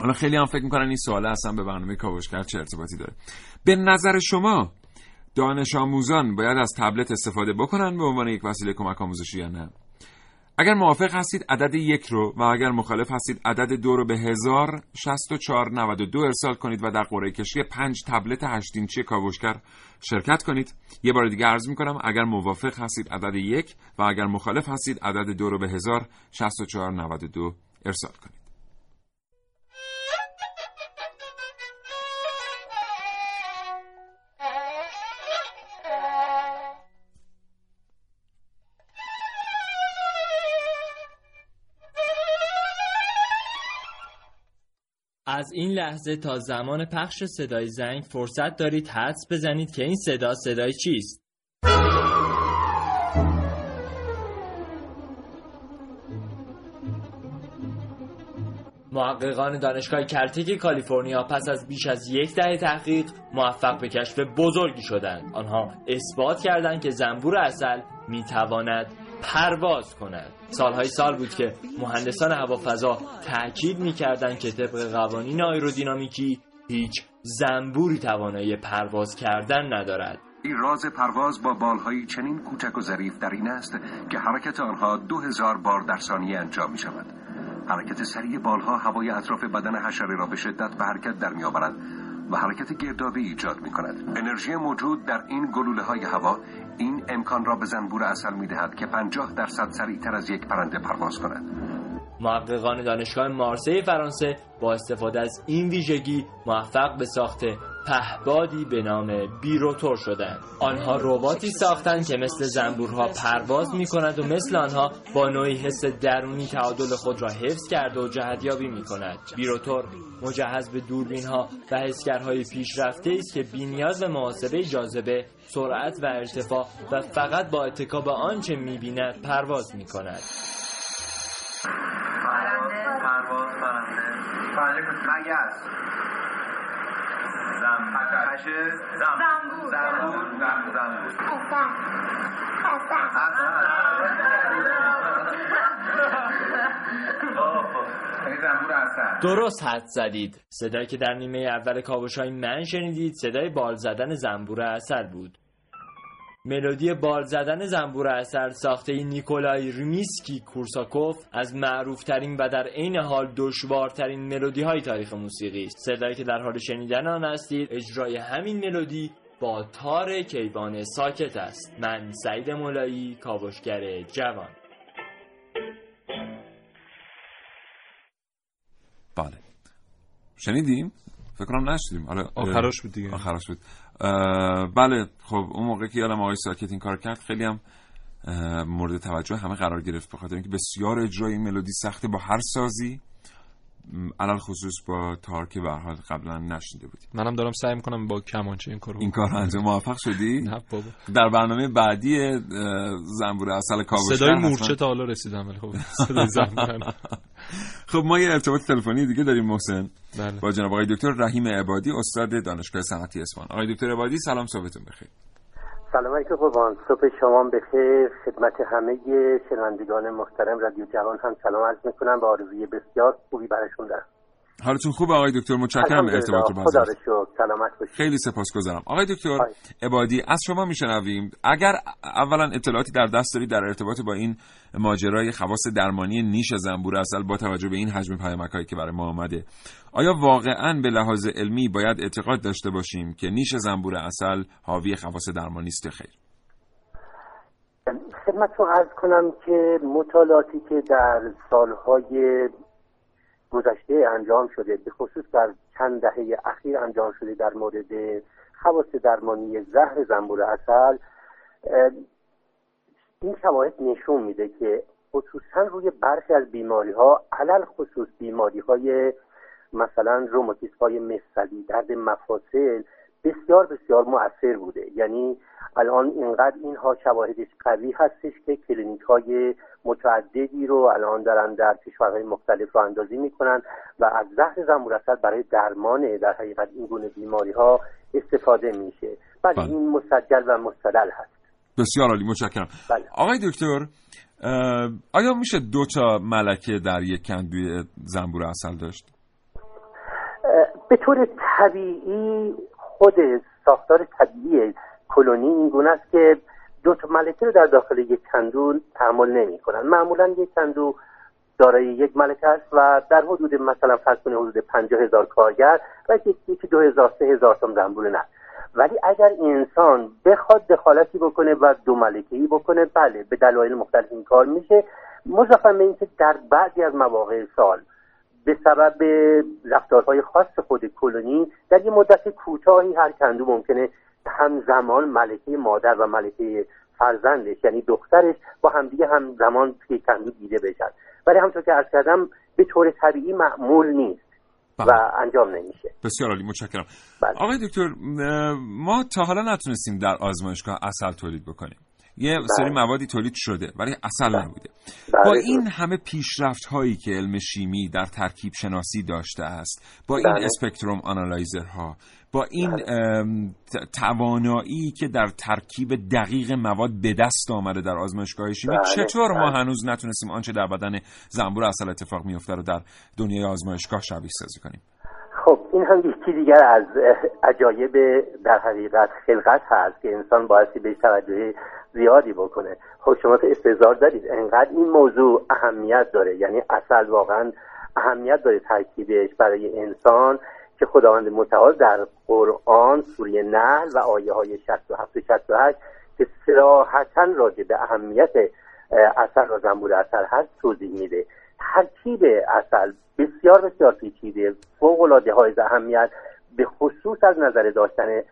حالا خیلی هم فکر می‌کنن این سوال اصلا به برنامه کاوشگر چه ارتباطی داره. به نظر شما دانش آموزان باید از تبلت استفاده بکنن به عنوان یک وسیله کمک آموزشی یا نه؟ اگر موافق هستید عدد یک رو و اگر مخالف هستید عدد دو رو به 106492 ارسال کنید و در قرعه کشی پنج تبلت 8 اینچی کاوشگر شرکت کنید. یه بار دیگه عرض می‌کنم اگر موافق هستید عدد یک و اگر مخالف هستید عدد دو رو به 106492 ارسال کنید. از این لحظه تا زمان پخش صدای زنگ فرصت دارید حدس بزنید که این صدا صدای چیست. محققان دانشگاه کلتیک کالیفرنیا پس از بیش از یک دهه تحقیق موفق به کشف بزرگی شدند. آنها اثبات کردند که زنبور اصل می‌تواند پرواز کند. سالهای سال بود که مهندسان هوافضا تاکید می‌کردند که طبق قوانین آیرودینامیکی هیچ زنبوری توانایی پرواز کردن ندارد. این راز پرواز با بالهایی چنین کوچک و ظریف در این است که حرکت آنها دو هزار بار در ثانیه انجام می شود حرکت سریع بالها هوای اطراف بدن حشره را به شدت به حرکت در می آورد و حرکت گردابی ایجاد می کند انرژی موجود در این گلوله های هوا این امکان را به زنبور اصل می دهد که 50 درصد سریعتر از یک پرنده پرواز کند. محققان دانشگاه مارسی فرانسه با استفاده از این ویژگی موفق به ساخت پهبادی به نام بیروتور شدند. آنها رباتی ساختند که مثل زنبورها پرواز می کند و مثل آنها با نوعی حس درونی تعادل خود را حفظ کرده و جهتیابی می کند بیروتور مجهز به دوربین ها و حسگرهای پیشرفته است که بینیاز به محاسبه جاذبه سرعت و ارتفاع و فقط با اتکا به آنچه می بیند پرواز می کند پرواز زنبور زنبور زنبور درست حد زدید. صدایی که در نیمه اول کاوش های من شنیدید صدای بال زدن زنبور اثر بود. ملودی بال زدن زنبور اثر ساخته نیکولای ریمیسکی کورساکوف از معروفترین و در عین حال دشوارترین ملودی های تاریخ موسیقی است. صدایی که در حال شنیدن آن هستید اجرای همین ملودی با تار کیوان ساکت است. من سعید مولایی کاوشگر جوان. بله. شنیدیم؟ فکر کنم نشدیم حالا آخرش بود دیگه. آخرش بود. بله خب اون موقع که یادم آقای ساکت این کار کرد خیلی هم مورد توجه همه قرار گرفت بخاطر اینکه بسیار اجرای این ملودی سخته با هر سازی. علل خصوص با تار که به حال قبلا نشنیده بودیم. منم دارم سعی می‌کنم با کمانچه این کارو این کار انجام موفق شدی؟ نه بابا. در برنامه بعدی زنبور اصل کاوشگر صدای مورچه تا حالا رسیدم ولی خب صدای زنبور. خب ما یه ارتباط تلفنی دیگه داریم محسن. بله. با جناب آقای دکتر رحیم عبادی استاد دانشگاه صنعتی اصفهان. آقای دکتر عبادی سلام صبحتون بخیر. سلام علیکم قربان. صبح شما بخیر. خدمت همه شنوندگان محترم رادیو جوان هم سلام عرض می‌کنم با آرزوی بسیار خوبی برشون دارم. حالتون خوب آقای دکتر؟ متشکرم. ارتباط رو رو خیلی سپاسگزارم. آقای دکتر عبادی از شما میشنویم. اگر اولا اطلاعاتی در دست دارید در ارتباط با این ماجرای خواص درمانی نیش زنبور اصل با توجه به این حجم پیامک‌هایی که برای ما آمده آیا واقعا به لحاظ علمی باید اعتقاد داشته باشیم که نیش زنبور اصل حاوی خواص درمانی است یا خیر؟ خدمتتون عرض کنم که مطالعاتی که در سالهای گذشته انجام شده به خصوص در چند دهه اخیر انجام شده در مورد خواص درمانی زهر زنبور اصل این شواهد نشون میده که خصوصا روی برخی از بیماری ها علل خصوص بیماری های مثلا روماتیسم های مفصلی درد مفاصل بسیار بسیار مؤثر بوده. یعنی الان اینقدر اینها شواهدش قوی هستش که کلینیک های متعددی رو الان دارن در کشورهای مختلف رو اندازی می‌کنن و از زهر زنبور اصل برای درمان در حقیقت این گونه بیماری ها استفاده میشه. بله این مسجل و مستدل هست. بسیار عالی متشکرم. بله. آقای دکتر آیا میشه دو تا ملکه در یک کندوی زنبور اصل داشت؟ به طور طبیعی خود ساختار طبیعی کلونی این گونه است که دو تا ملکه رو در داخل یک کندو تحمل نمی کنن معمولا یک کندو دارای یک ملکه است و در حدود مثلا فرض کنید حدود پنجاه هزار کارگر و یک- یکی دو هزار سه هزار تا زنبور نه. ولی اگر انسان بخواد دخالتی بکنه و دو ملکه ای بکنه بله به دلایل مختلف این کار میشه. مضافا به اینکه در بعضی از مواقع سال به سبب رفتارهای خاص خود کلونی در یه مدت کوتاهی هر کندو ممکنه همزمان ملکه مادر و ملکه فرزندش یعنی دخترش با همدیگه همزمان توی کندو دیده بشن. ولی همطور که عرض کردم به طور طبیعی معمول نیست و انجام نمیشه. بسیار عالی متشکرم. بله. آقای دکتر ما تا حالا نتونستیم در آزمایشگاه اصل تولید بکنیم. یه سری موادی تولید شده ولی اصل نبوده بله، با. این همه پیشرفت هایی که علم شیمی در ترکیب شناسی داشته است با این بله. اسپکتروم آنالایزرها با این توانایی که در ترکیب دقیق مواد به دست آمده در آزمایشگاه شیمی بله، چطور ما بله. هنوز نتونستیم آنچه در بدن زنبور اصل اتفاق میفته رو در دنیای آزمایشگاه شبیه سازی کنیم خب این هم یکی دیگر از عجایب در حقیقت خلقت هست که انسان بایستی بهش توجه زیادی بکنه. خب شما که استظهار دارید انقدر این موضوع اهمیت داره یعنی اصل واقعا اهمیت داره ترکیبش برای انسان که خداوند متعال در قرآن سوره نحل و آیه های 67 و 68 که صراحتا راجع به اهمیت اه، اصل و زنبور اصل هست توضیح میده. ترکیب اصل بسیار بسیار پیچیده فوق العاده های اهمیت به خصوص از نظر داشتن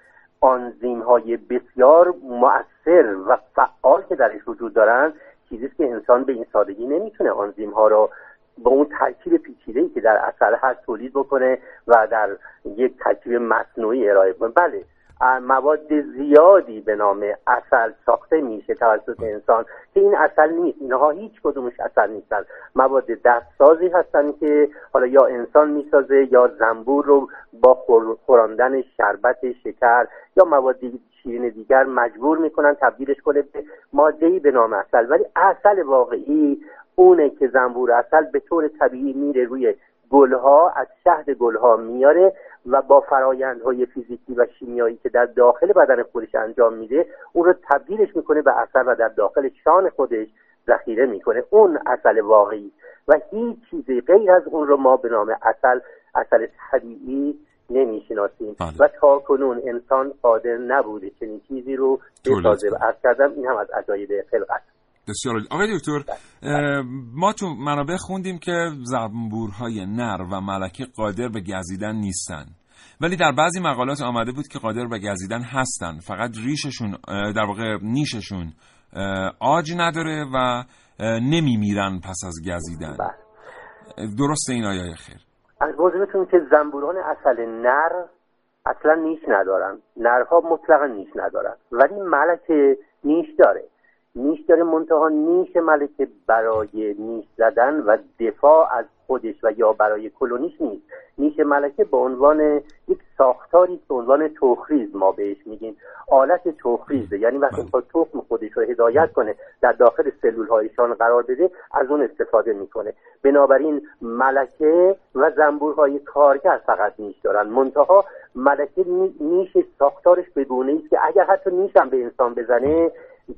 آنزیم های بسیار مؤثر و فعال که درش وجود دارن چیزی که انسان به این سادگی نمی‌تونه آنزیم ها رو با اون ترکیب پیچیده ای که در اصل هست تولید بکنه و در یک ترکیب مصنوعی ارائه کنه بله مواد زیادی به نام اصل ساخته میشه توسط انسان که این اصل نیست. اینها هیچ کدومش اصل نیستن. مواد دستسازی هستن که حالا یا انسان می‌سازه یا زنبور رو با خور- خوراندن شربت شکر یا مواد شیرین دیگر مجبور می‌کنن تبدیلش کنه به ماده به نام اصل ولی اصل واقعی اونه که زنبور اصل به طور طبیعی میره روی گلها از شهد گلها میاره و با فرایندهای فیزیکی و شیمیایی که در داخل بدن خودش انجام میده اون رو تبدیلش می‌کنه به اصل و در داخل شان خودش ذخیره می‌کنه. اون اصل واقعی. و هیچ چیزی غیر از اون رو ما به نام اصل اصل طبیعی نمی‌شناسیم. و تا کنون انسان قادر نبوده چنین چیزی رو بسازه و عرض کردم این هم از عجایب خلقت. بسیار. آقای دکتر اه، ما تو منابع خوندیم که زنبورهای نر و ملکه قادر به گزیدن نیستن. ولی در بعضی مقالات آمده بود که قادر به گزیدن هستن. فقط ریششون در واقع نیششون آج نداره و نمیمیرن پس از گزیدن. درسته این آیه خیر؟ از بزرگتون که زنبوران اصل نر اصلا نیش ندارن. نرها مطلقا نیش ندارن. ولی ملکه نیش داره. نیش داره منتها نیش ملکه برای نیش زدن و دفاع از خودش و یا برای کلونیش نیست. نیش ملکه به عنوان یک ساختاری به عنوان تخریز ما بهش میگیم آلت تخریزه. یعنی وقتی با تخم خودش رو هدایت کنه در داخل سلول هایشان قرار بده از اون استفاده می‌کنه. بنابراین ملکه و زنبورهای کارگر فقط نیش دارن. منتها ملکه نیش ساختارش به است که اگر حتی نیش هم به انسان بزنه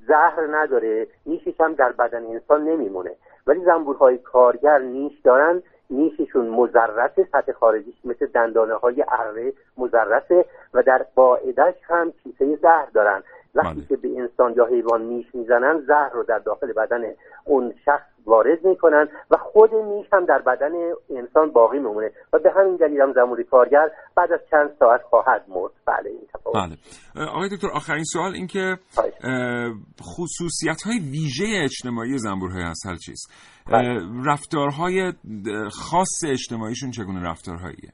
زهر نداره نیشش هم در بدن انسان نمیمونه ولی زنبورهای کارگر نیش دارن نیششون مزرسه سطح خارجیش مثل دندانه های اره مزرسه و در قاعدش هم کیسه زهر دارن وقتی بله. که به انسان یا حیوان نیش می‌زنن زهر رو در داخل بدن اون شخص وارد می‌کنن و خود نیش هم در بدن انسان باقی میمونه و به همین دلیل هم زموری کارگر بعد از چند ساعت خواهد مرد. بله این تفاوت. بله. آقای دکتر آخرین سوال این که خصوصیت های ویژه اجتماعی زنبورهای اصل چیست؟ بله. رفتارهای خاص اجتماعیشون چگونه رفتارهاییه؟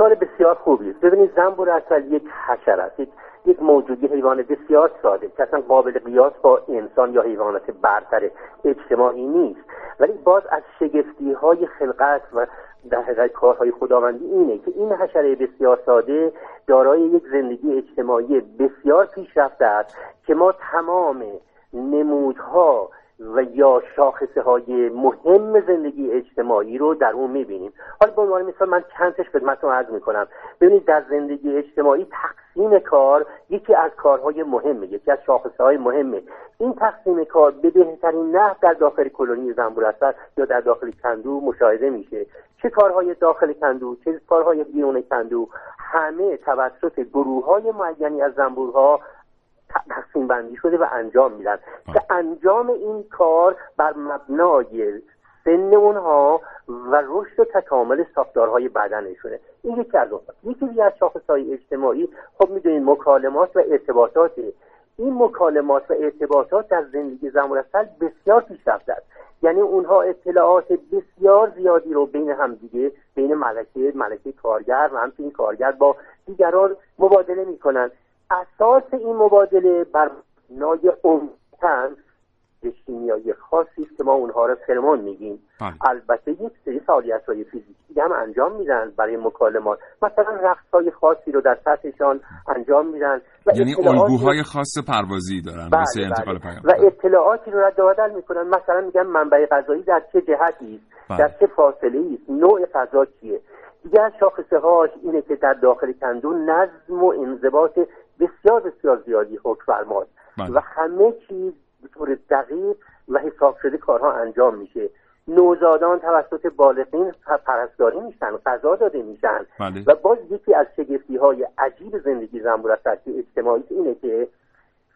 سوال بسیار خوبی ببینید زنبور اصل یک حشر است. یک موجودی حیوان بسیار ساده که اصلا قابل قیاس با انسان یا حیوانات برتر اجتماعی نیست. ولی باز از شگفتی های خلقت و در حقیقت کارهای خداوندی اینه که این حشره بسیار ساده دارای یک زندگی اجتماعی بسیار پیشرفته است که ما تمام نمودها و یا شاخصه های مهم زندگی اجتماعی رو در اون می‌بینیم. حالا به عنوان مثال من چندش خدمتتون عرض می‌کنم. ببینید در زندگی اجتماعی تقسیم کار یکی از کارهای مهمه یکی از شاخصه های مهمه. این تقسیم کار به بهترین نحو در داخل کلونی زنبور یا در داخل کندو مشاهده میشه. چه کارهای داخل کندو چه کارهای بیرون کندو همه توسط گروه های معینی از زنبورها تقسیم بندی شده و انجام میدن. که انجام این کار بر مبنای سن اونها و رشد و تکامل ساختارهای بدنشونه. این یکی از اون یکی دیگه از های اجتماعی خب می‌دونید مکالمات و ارتباطات. این مکالمات و ارتباطات در زندگی زمان بسیار پیشرفته است. یعنی اونها اطلاعات بسیار زیادی رو بین همدیگه بین ملکه ملکه کارگر و همچنین کارگر با دیگران مبادله می‌کنن. اساس این مبادله بر نای عمقا شیمیایی خاصی است که ما اونها رو فرمان میگیم بله. البته یک سری فعالیت های فیزیکی هم انجام میدن برای مکالمات. مثلا رقص های خاصی رو در سطحشان انجام میدن و یعنی الگوهای خاص پروازی دارن. بله انتقال بله. و اطلاعاتی رو رد بدل می‌کنن. مثلا میگن منبع غذایی در چه جهتی است؟ بله. در چه فاصله است؟ نوع غذا چیه؟ دیگه از شاخصه هاش اینه که در داخل کندو نظم و انضباط بسیار بسیار زیادی حکم فرماد بله. و همه چیز به طور دقیق و حساب شده کارها انجام میشه. نوزادان توسط بالغین پرستاری میشن غذا داده میشن. بله. و باز یکی از شگفتی های عجیب زندگی زنبور از اجتماعی اینه که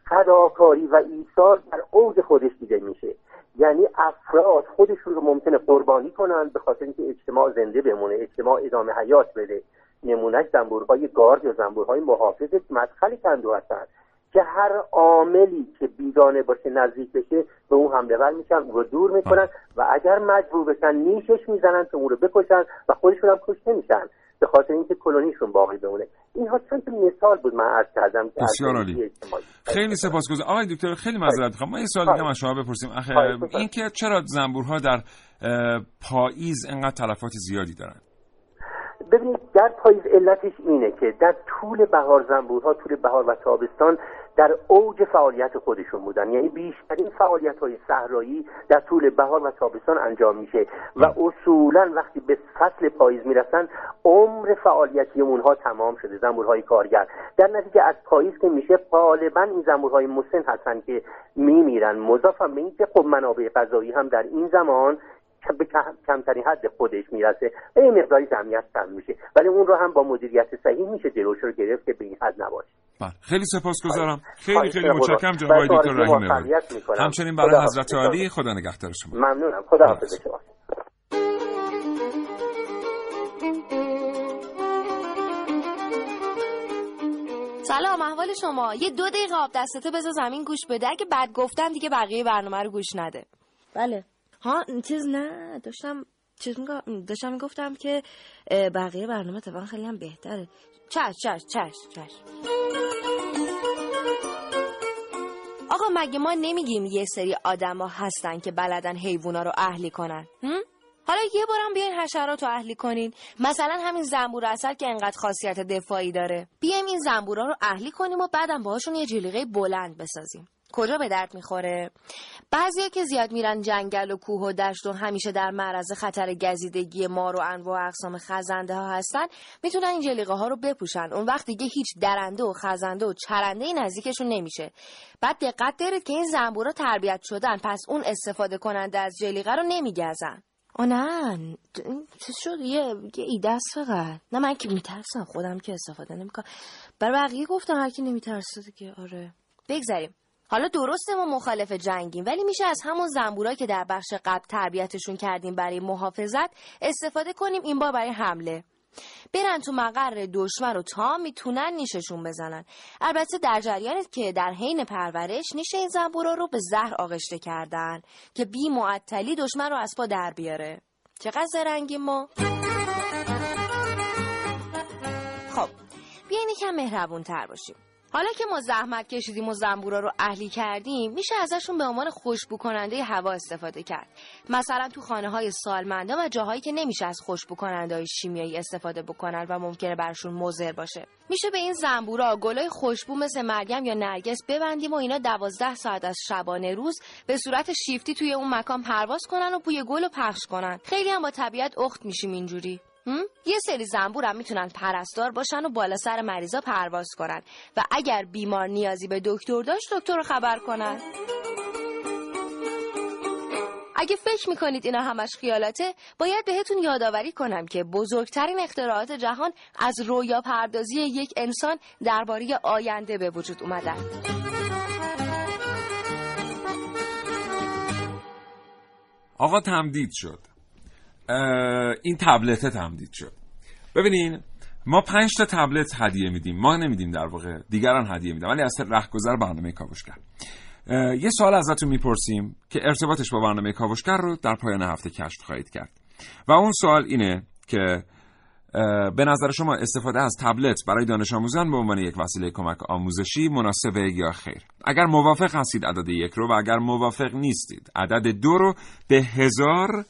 فداکاری و ایثار در اوج خودش دیده میشه. یعنی افراد خودشون رو ممکنه قربانی کنند به خاطر اینکه اجتماع زنده بمونه اجتماع ادامه حیات بده. نمونهش زنبورهای گارد یا زنبورهای محافظ مدخل کندو هستند که هر عاملی که بیگانه باشه نزدیک بشه به اون حمله ور میشن رو دور می‌کنن و اگر مجبور بشن نیشش می‌زنن که اون رو بکشن و خودشون هم کشته میشن به خاطر اینکه کلونیشون باقی بمونه. اینها چند مثال بود من عرض کردم بسیار عالی. خیلی سپاسگزارم. آقای دکتر خیلی معذرت می‌خوام. ما یه سوال دیگه از شما بپرسیم. اینکه چرا زنبورها در پاییز انقدر تلفات زیادی دارن؟ ببینید در پاییز علتش اینه که در طول بهار زنبورها طول بهار و تابستان در اوج فعالیت خودشون بودن. یعنی بیشترین فعالیت های صحرایی در طول بهار و تابستان انجام میشه و اصولا وقتی به فصل پاییز می‌رسن عمر فعالیتی اونها تمام شده زنبورهای کارگر. در نتیجه از پاییز که میشه غالبا این زنبورهای مسن هستن که میمیرن. مضاف به اینکه خب منابع غذایی هم در این زمان به کمترین حد خودش می‌رسه. و یه مقداری جمعیت کم میشه. ولی اون رو هم با مدیریت صحیح میشه جلوش رو گرفت که به این حد نباشه. بله. خیلی سپاسگزارم. خیلی خیلی متشکرم جناب آقای دکتر رحیم همچنین برای حضرت عالی خدا نگهدار شما. ممنونم. خدا حافظ. شما سلام احوال شما. یه دو دقیقه آب دستته بذار زمین گوش بده. اگه بعد گفتن دیگه بقیه برنامه رو گوش نده. بله. ها چیز نه داشتم چیز داشتم می‌گفتم که بقیه برنامه اتفاقا خیلی هم بهتره. چش چش چش چش آقا مگه ما نمیگیم یه سری آدما هستن که بلدن حیوونا رو اهلی کنن؟ هم؟ حالا یه بارم بیاین حشرات رو اهلی کنین. مثلا همین زنبور اصل که انقدر خاصیت دفاعی داره. بیایم این زنبورا رو اهلی کنیم و بعدم باهاشون یه جلیقه بلند بسازیم. کجا به درد می‌خوره؟ بعضیا که زیاد میرن جنگل و کوه و دشت و همیشه در معرض خطر گزیدگی مار و انواع اقسام خزنده ها هستن می‌تونن این جلیقه ها رو بپوشن. اون وقت دیگه هیچ درنده و خزنده و چرنده نزدیکشون نمیشه. بعد دقت دارید که این زنبورا تربیت شدن پس اون استفاده کننده از جلیقه رو نمیگزن. آه نه چه شد؟ یه, یه ایده است فقط. نه من که میترسم خودم که استفاده نمی‌کنم. برای بقیه گفتم هر کی نمیترسه دیگه آره. بگذریم. حالا درسته ما مخالف جنگیم ولی میشه از همون زنبورا که در بخش قبل تربیتشون کردیم برای محافظت استفاده کنیم این بار برای حمله. برن تو مقر دشمن رو تا می‌تونن نیششون بزنن. البته در جریانت که در حین پرورش نیش این زنبورا رو به زهر آغشته کردن که بی معطلی دشمن رو از پا در بیاره. چقدر زرنگیم ما؟ خب بیاین یکم مهربون تر باشیم. حالا که ما زحمت کشیدیم و زنبورا رو اهلی کردیم میشه ازشون به عنوان خوشبو کننده هوا استفاده کرد. مثلا تو خانه های سالمنده و جاهایی که نمیشه از خوشبو کننده های شیمیایی استفاده بکنن و ممکنه برشون مضر باشه. میشه به این زنبورا گلای خوشبو مثل مریم یا نرگس ببندیم و اینا دوازده ساعت از شبانه روز به صورت شیفتی توی اون مکان پرواز کنن و بوی گل رو پخش کنن. خیلی هم با طبیعت اخت میشیم اینجوری. یه سری زنبور هم می‌تونن پرستار باشن و بالا سر مریضا پرواز کنن. و اگر بیمار نیازی به دکتر داشت دکتر رو خبر کنن. اگه فکر می‌کنید اینا همش خیالاته باید بهتون یادآوری کنم که بزرگترین اختراعات جهان از رویا پردازی یک انسان درباره آینده به وجود اومدن آقا تمدید شد. این تبلت تمدید شد. ببینین ما پنج تا تبلت هدیه میدیم. ما نمیدیم در واقع دیگران هدیه میدن ولی از رهگذر برنامه کاوشگر. یه سوال ازتون می‌پرسیم که ارتباطش با برنامه کاوشگر رو در پایان هفته کشف خواهید کرد. و اون سوال اینه که به نظر شما استفاده از تبلت برای دانش آموزان به عنوان یک وسیله کمک آموزشی مناسبه یا خیر؟ اگر موافق هستید عدد یک رو و اگر موافق نیستید عدد دو رو به هزار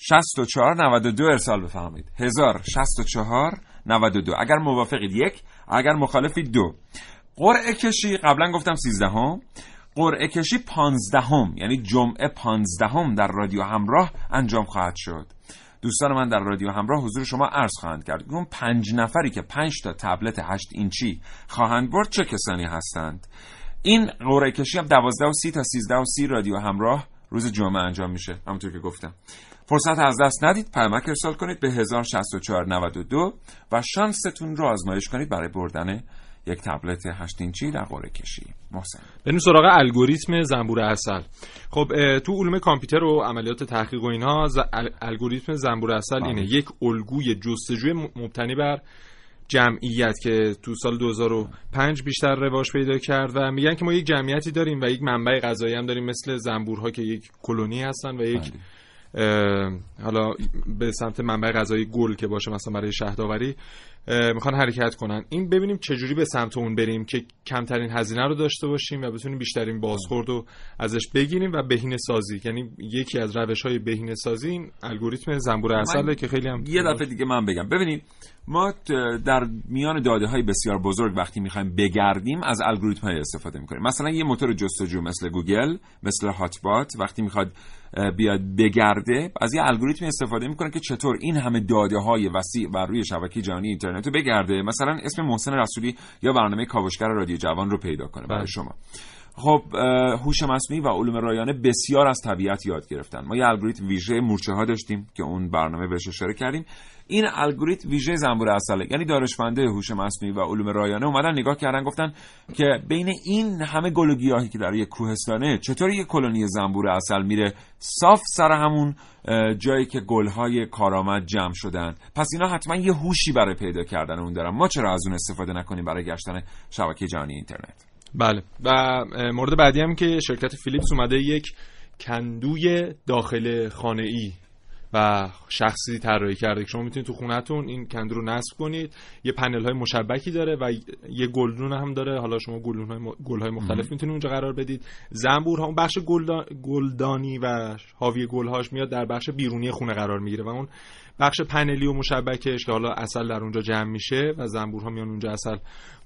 64 92 ارسال بفرمایید. 1064 92 اگر موافقید یک اگر مخالفید دو. قرعه کشی قبلا گفتم 13 هم قرعه کشی 15 هم یعنی جمعه 15 هم در رادیو همراه انجام خواهد شد. دوستان من در رادیو همراه حضور شما عرض خواهند کرد. اون پنج نفری که پنج تا تبلت 8 اینچی خواهند برد چه کسانی هستند؟ این قرعه کشی هم 12 و 30 تا 13 و 30 رادیو همراه روز جمعه انجام میشه. همونطور که گفتم. فرصت از دست ندید پیامک ارسال کنید به 106492 و شانستون رو آزمایش کنید برای بردن یک تبلت 8 اینچی در قرعه کشی. محسن. بریم سراغ الگوریتم زنبور اصل خب تو علوم کامپیوتر و عملیات تحقیق و اینها ز... الگوریتم زنبور اصل اینه. یک الگوی جستجوی مبتنی بر جمعیت که تو سال 2005 بیشتر رواج پیدا کرد و میگن که ما یک جمعیتی داریم و یک منبع غذایی هم داریم مثل زنبورها که یک کلونی هستن و یک حالا به سمت منبع غذایی گل که باشه مثلا برای شهداوری می‌خوان حرکت کنن. این ببینیم چجوری به سمت اون بریم که کمترین هزینه رو داشته باشیم و بتونیم بیشترین بازخورد رو ازش بگیریم و بهینه سازی. یعنی یکی از روش های بهینه سازی این الگوریتم زنبور اصله که خیلی هم یه دفعه دیگه من بگم. ببینید ما در میان داده های بسیار بزرگ وقتی می‌خوایم بگردیم از الگوریتم های استفاده می‌کنیم. مثلا یه موتور جستجو مثل گوگل مثل هاتبات وقتی می‌خواد بیاد بگرده از یه الگوریتم استفاده می‌کنه که چطور این همه داده های وسیع بر روی شبکه جهانی اینترنت رو بگرده. مثلا اسم محسن رسولی یا برنامه کاوشگر رادیو جوان رو پیدا کنه برای شما. خب هوش مصنوعی و علوم رایانه بسیار از طبیعت یاد گرفتن. ما یه الگوریتم ویژه مورچه ها داشتیم که اون برنامه بهش اشاره کردیم. این الگوریتم ویژه زنبور اصله یعنی دانشمنده هوش مصنوعی و علوم رایانه اومدن نگاه کردن گفتن که بین این همه گل و گیاهی که در یک کوهستانه چطور یک کلونی زنبور اصل میره صاف سر همون جایی که گلهای کارآمد جمع شدن؟ پس اینا حتما یه هوشی برای پیدا کردن اون دارن. ما چرا از اون استفاده نکنیم برای گشتن شبکه جهانی اینترنت؟ بله. و مورد بعدی هم که شرکت فیلیپس اومده یک کندوی داخل خانه ای و شخصی طراحی کرده که شما می‌تونید تو خونهتون این کندو رو نصب کنید. یه پنل های مشبکی داره و یه گلدون هم داره. حالا شما گلدون های, گل های مختلف می‌تونید اونجا قرار بدید. زنبور ها اون بخش گلدانی و حاوی گلهاش میاد در بخش بیرونی خونه قرار می‌گیره و اون بخش پنلی و مشبکش که حالا اصل در اونجا جمع میشه و زنبورها میان اونجا اصل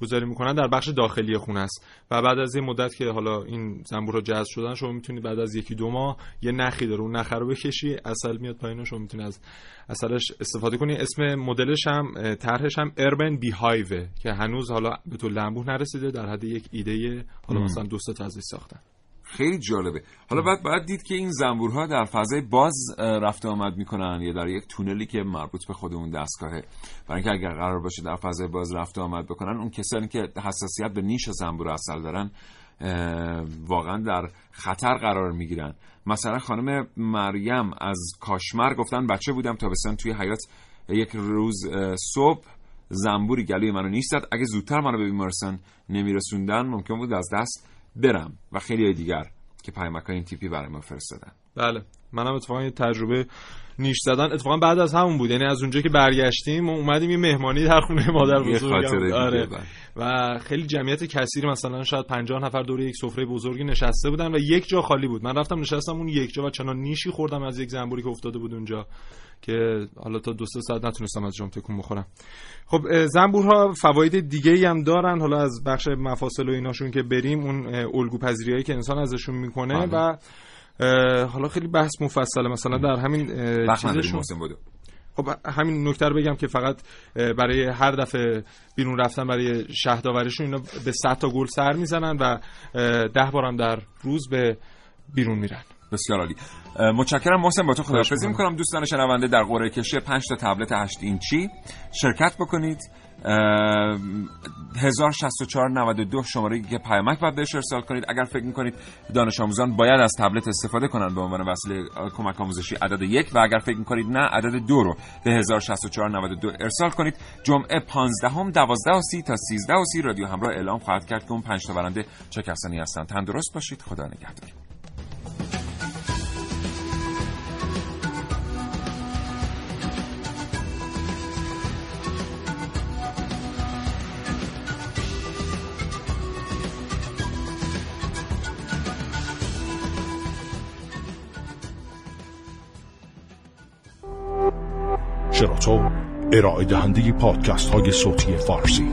گذاری می‌کنن در بخش داخلی خونه است. و بعد از یه مدت که حالا این زنبورها جذب شدن شما می‌تونید بعد از یکی دو ماه یه نخی داره اون نخ رو بکشی اصل میاد پایین شما می‌تونید از اصلش استفاده کنی. اسم مدلش هم طرحش هم اربن بی هایوه که هنوز حالا به تو لنبوه نرسیده در حد یک ایده حالا مثلا دو تا ساختن. خیلی جالبه. حالا بعد باید دید که این زنبورها در فضای باز رفته آمد می‌کنن یا در یک تونلی که مربوط به خود اون دستگاهه. برای اینکه اگر قرار باشه در فضای باز رفته آمد بکنن اون کسانی که حساسیت به نیش زنبور اصل دارن واقعا در خطر قرار می‌گیرن. مثلا خانم مریم از کاشمر گفتن بچه بودم تا بسن توی حیات یک روز صبح زنبوری گلوی منو نیش زد. اگه زودتر منو به بیمارستان نمیرسوندن ممکن بود از دست برم و خیلی دیگر که پیامک این تیپی برای ما فرستادن. بله. منم اتفاقا تجربه نیش زدن اتفاقا بعد از همون بود. یعنی از اونجا که برگشتیم و اومدیم یه مهمانی در خونه مادر بزرگم. آره. و خیلی جمعیت کثیر مثلا شاید 50 نفر دور یک سفره بزرگی نشسته بودن و یک جا خالی بود. من رفتم نشستم اون یک جا و چنان نیشی خوردم از یک زنبوری که افتاده بود اونجا که حالا تا دو سه ساعت نتونستم از جام تکون بخورم. خب زنبورها فواید دیگه ای هم دارن. حالا از بخش مفاصل و ایناشون که بریم اون الگو پذیریایی که انسان ازشون می‌کنه بله. و حالا خیلی بحث مفصله. مثلا در همین چیزشون خب همین نکته رو بگم که فقط برای هر دفعه بیرون رفتن برای شهداوریشون اینا به 100 تا گل سر می‌زنن و ده بارم در روز به بیرون میرن. بسیار عالی. متشکرم محسن با تو خداحافظی می‌کنم. دوستان شنونده در قرعه کشی 5 تا تبلت 8 اینچی. شرکت بکنید. 106492 شماره که پیامک باید بهش ارسال کنید. اگر فکر می‌کنید دانش آموزان باید از تبلت استفاده کنند به عنوان وسیله کمک آموزشی عدد یک و اگر فکر می‌کنید نه عدد دو رو به 106492 ارسال کنید. جمعه 15 هم 12 و 30 تا 13 و 30 رادیو همراه اعلام خواهد کرد که اون 5 تا برنده چه کسانی هستند. تندرست باشید. خدا نگهدار. پارسا ارائه دهنده پادکست های صوتی فارسی.